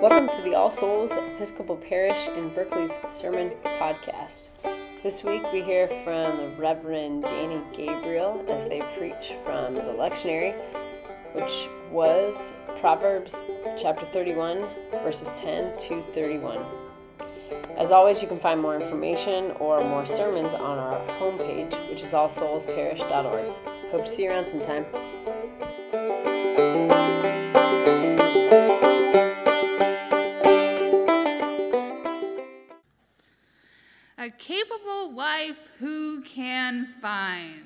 Welcome to the All Souls Episcopal Parish in Berkeley's Sermon Podcast. This week we hear from the Reverend Dani Gabriel as they preach from the lectionary, which was Proverbs chapter 31, verses 10 to 31. As always, you can find more information or more sermons on our homepage, which is allsoulsparish.org. Hope to see you around sometime. Wife who can find.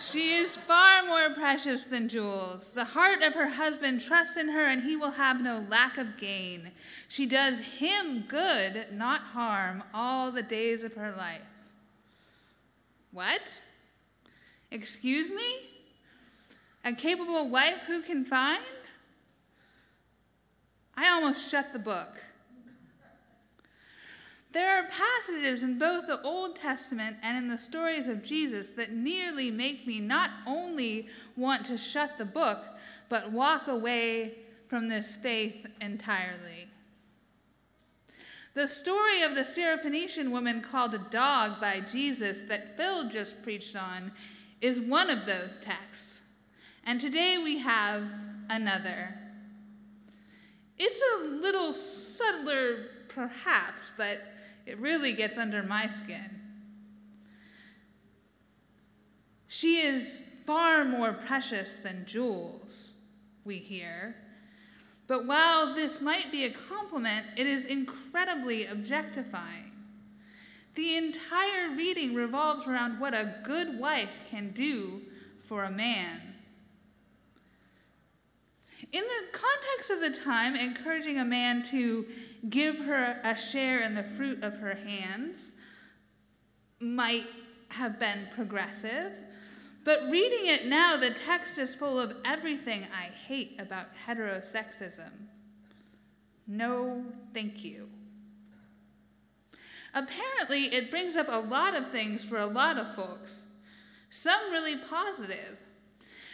She is far more precious than jewels. The heart of her husband trusts in her, and he will have no lack of gain. She does him good, not harm, all the days of her life. What? Excuse me? A capable wife who can find? I almost shut the book. There are passages in both the Old Testament and in the stories of Jesus that nearly make me not only want to shut the book, but walk away from this faith entirely. The story of the Syrophoenician woman called a dog by Jesus that Phil just preached on is one of those texts. And today we have another. It's a little subtler, perhaps, but it really gets under my skin. She is far more precious than jewels, we hear. But while this might be a compliment, it is incredibly objectifying. The entire reading revolves around what a good wife can do for a man. In the context of the time, encouraging a man to give her a share in the fruit of her hands might have been progressive. But reading it now, the text is full of everything I hate about heterosexism. No, thank you. Apparently, it brings up a lot of things for a lot of folks, some really positive.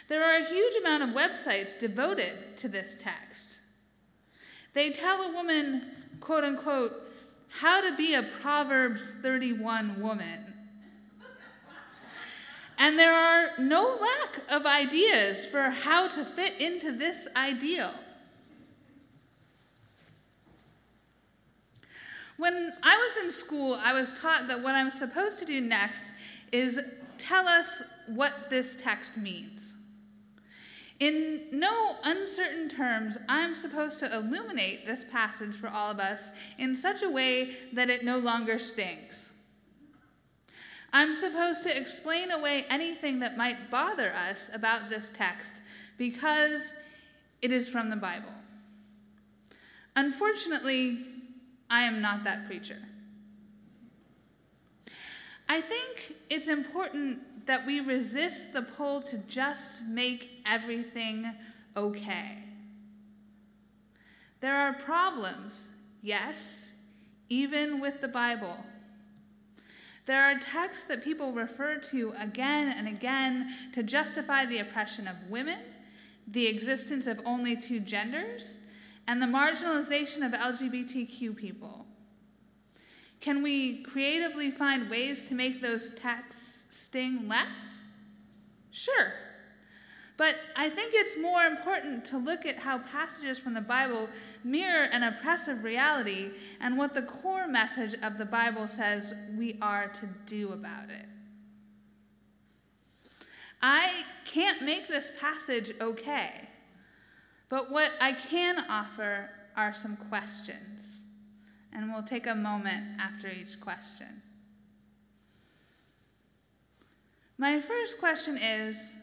There are a huge amount of websites devoted to this text. They tell a woman, quote unquote, how to be a Proverbs 31 woman. And there are no lack of ideas for how to fit into this ideal. When I was in school, I was taught that what I'm supposed to do next is tell us what this text means. In no uncertain terms, I'm supposed to illuminate this passage for all of us in such a way that it no longer stings. I'm supposed to explain away anything that might bother us about this text because it is from the Bible. Unfortunately, I am not that preacher. I think it's important that we resist the pull to just make everything okay. There are problems, yes, even with the Bible. There are texts that people refer to again and again to justify the oppression of women, the existence of only two genders, and the marginalization of LGBTQ people. Can we creatively find ways to make those texts sting less? Sure. But I think it's more important to look at how passages from the Bible mirror an oppressive reality and what the core message of the Bible says we are to do about it. I can't make this passage okay, but what I can offer are some questions. And we'll take a moment after each question. My first question is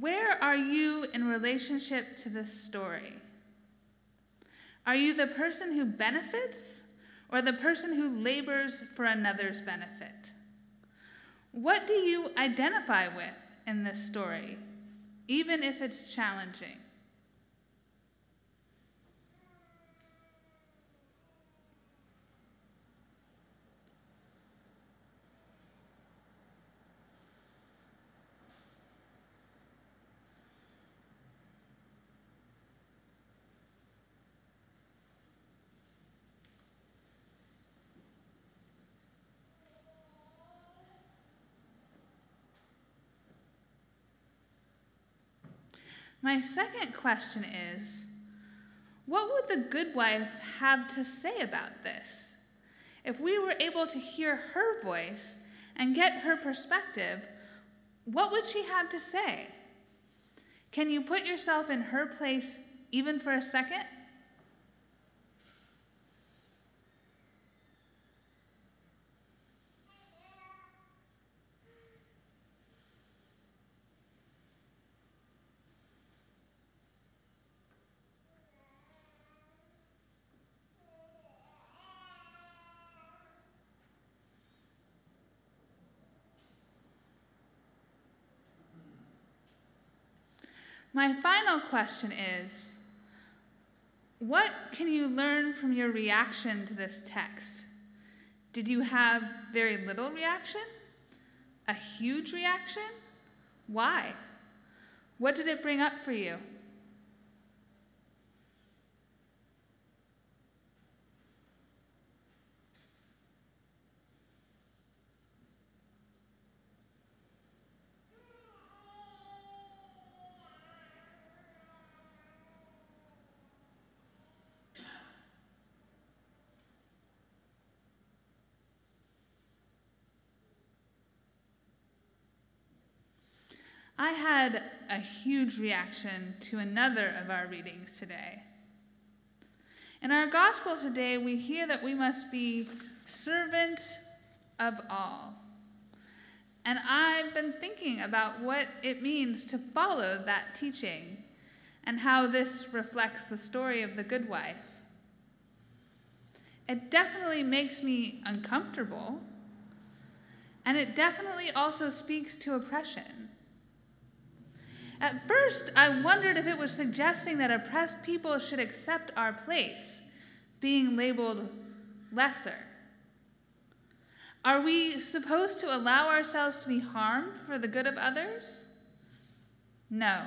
Where are you in relationship to this story? Are you the person who benefits or the person who labors for another's benefit? What do you identify with in this story, even if it's challenging? My second question is what would the good wife have to say about this? If we were able to hear her voice and get her perspective, what would she have to say? Can you put yourself in her place even for a second? My final question is What can you learn from your reaction to this text? Did you have very little reaction? A huge reaction? Why? What did it bring up for you? I had a huge reaction to another of our readings today. In our gospel today, we hear that we must be servant of all. And I've been thinking about what it means to follow that teaching and how this reflects the story of the good wife. It definitely makes me uncomfortable, and it definitely also speaks to oppression. At first, I wondered if it was suggesting that oppressed people should accept our place, being labeled lesser. Are we supposed to allow ourselves to be harmed for the good of others? No.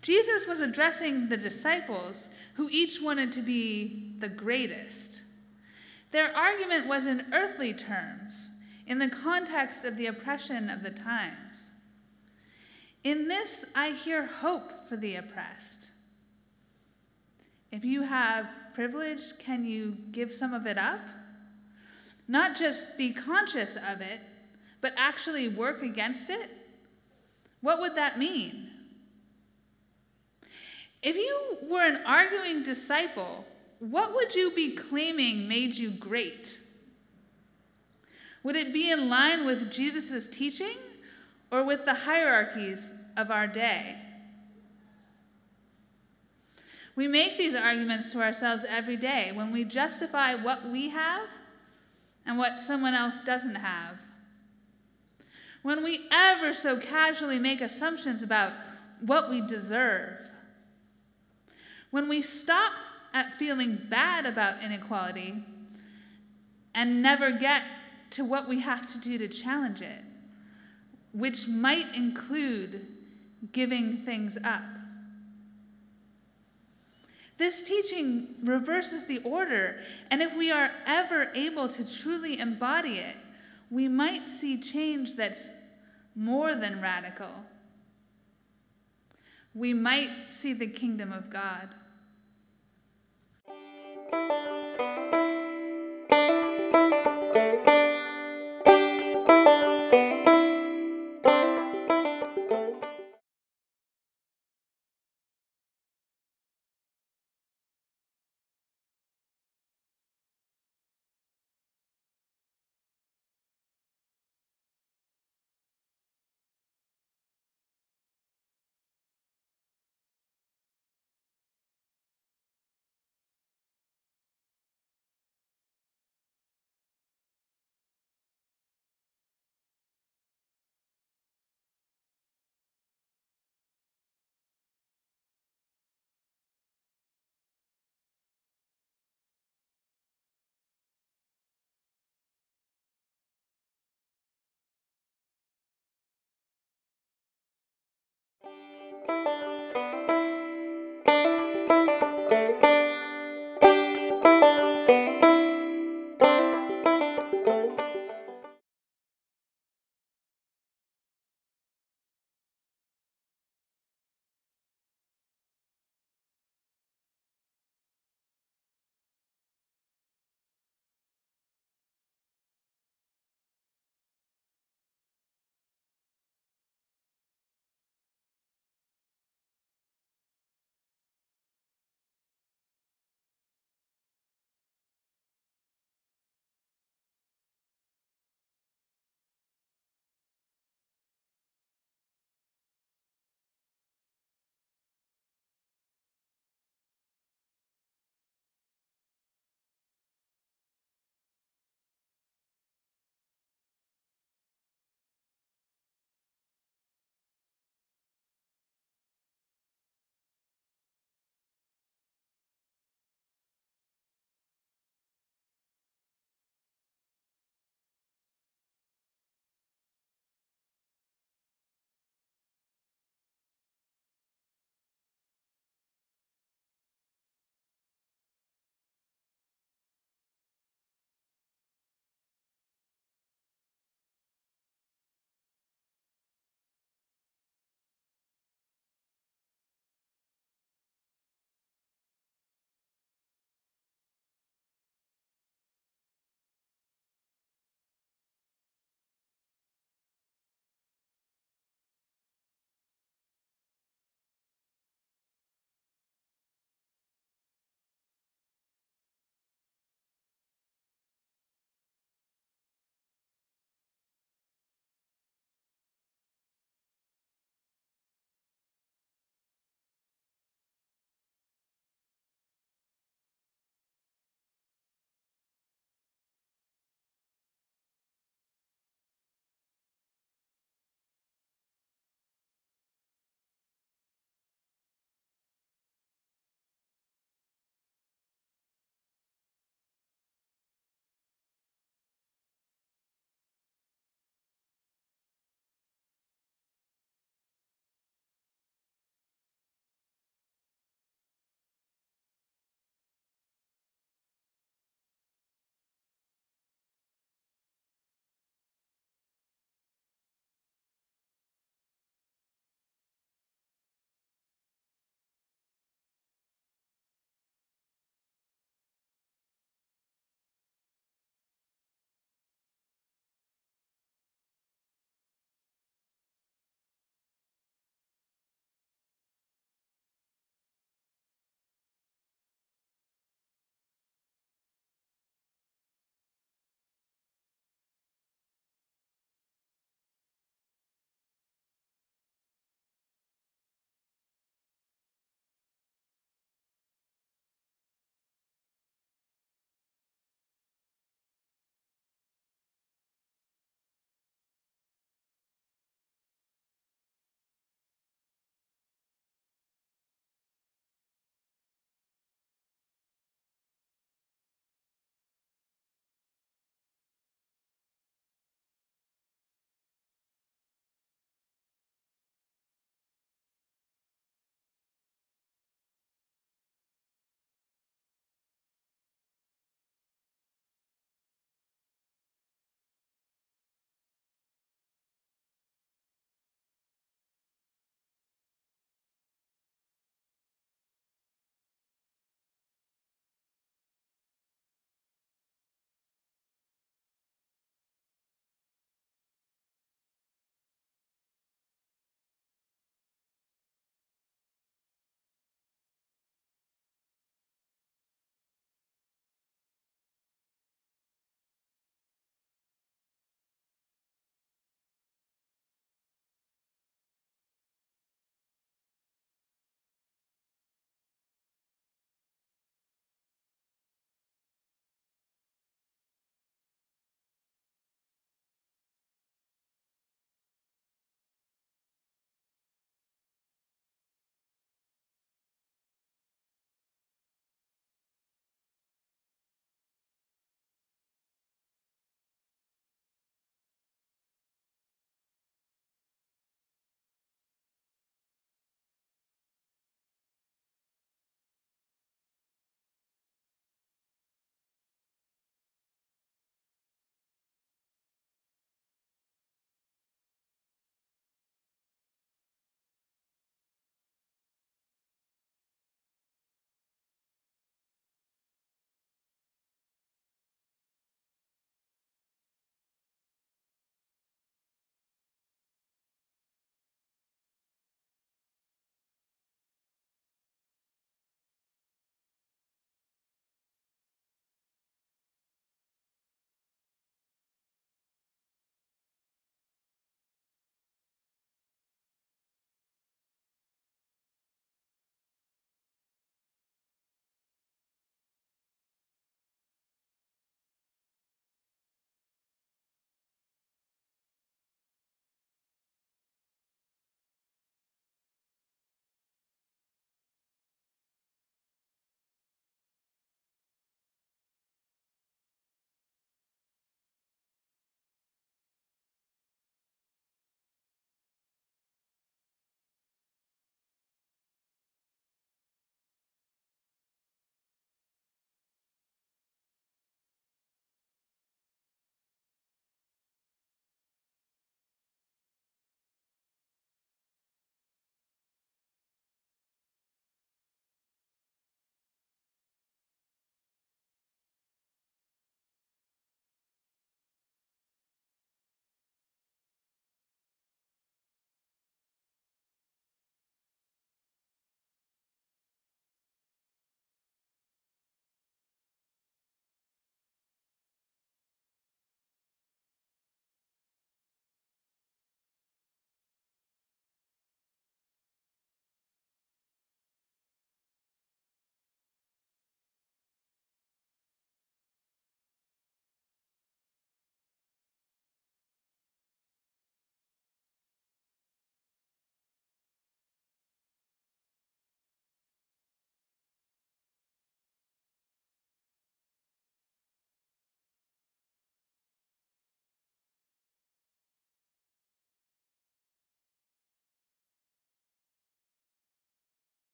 Jesus was addressing the disciples who each wanted to be the greatest. Their argument was in earthly terms, in the context of the oppression of the times. In this, I hear hope for the oppressed. If you have privilege, can you give some of it up? Not just be conscious of it, but actually work against it? What would that mean? If you were an arguing disciple, what would you be claiming made you great? Would it be in line with Jesus' teaching? Or with the hierarchies of our day. We make these arguments to ourselves every day when we justify what we have and what someone else doesn't have. When we ever so casually make assumptions about what we deserve. When we stop at feeling bad about inequality and never get to what we have to do to challenge it which might include giving things up. This teaching reverses the order, and if we are ever able to truly embody it, we might see change that's more than radical. We might see the kingdom of God. Música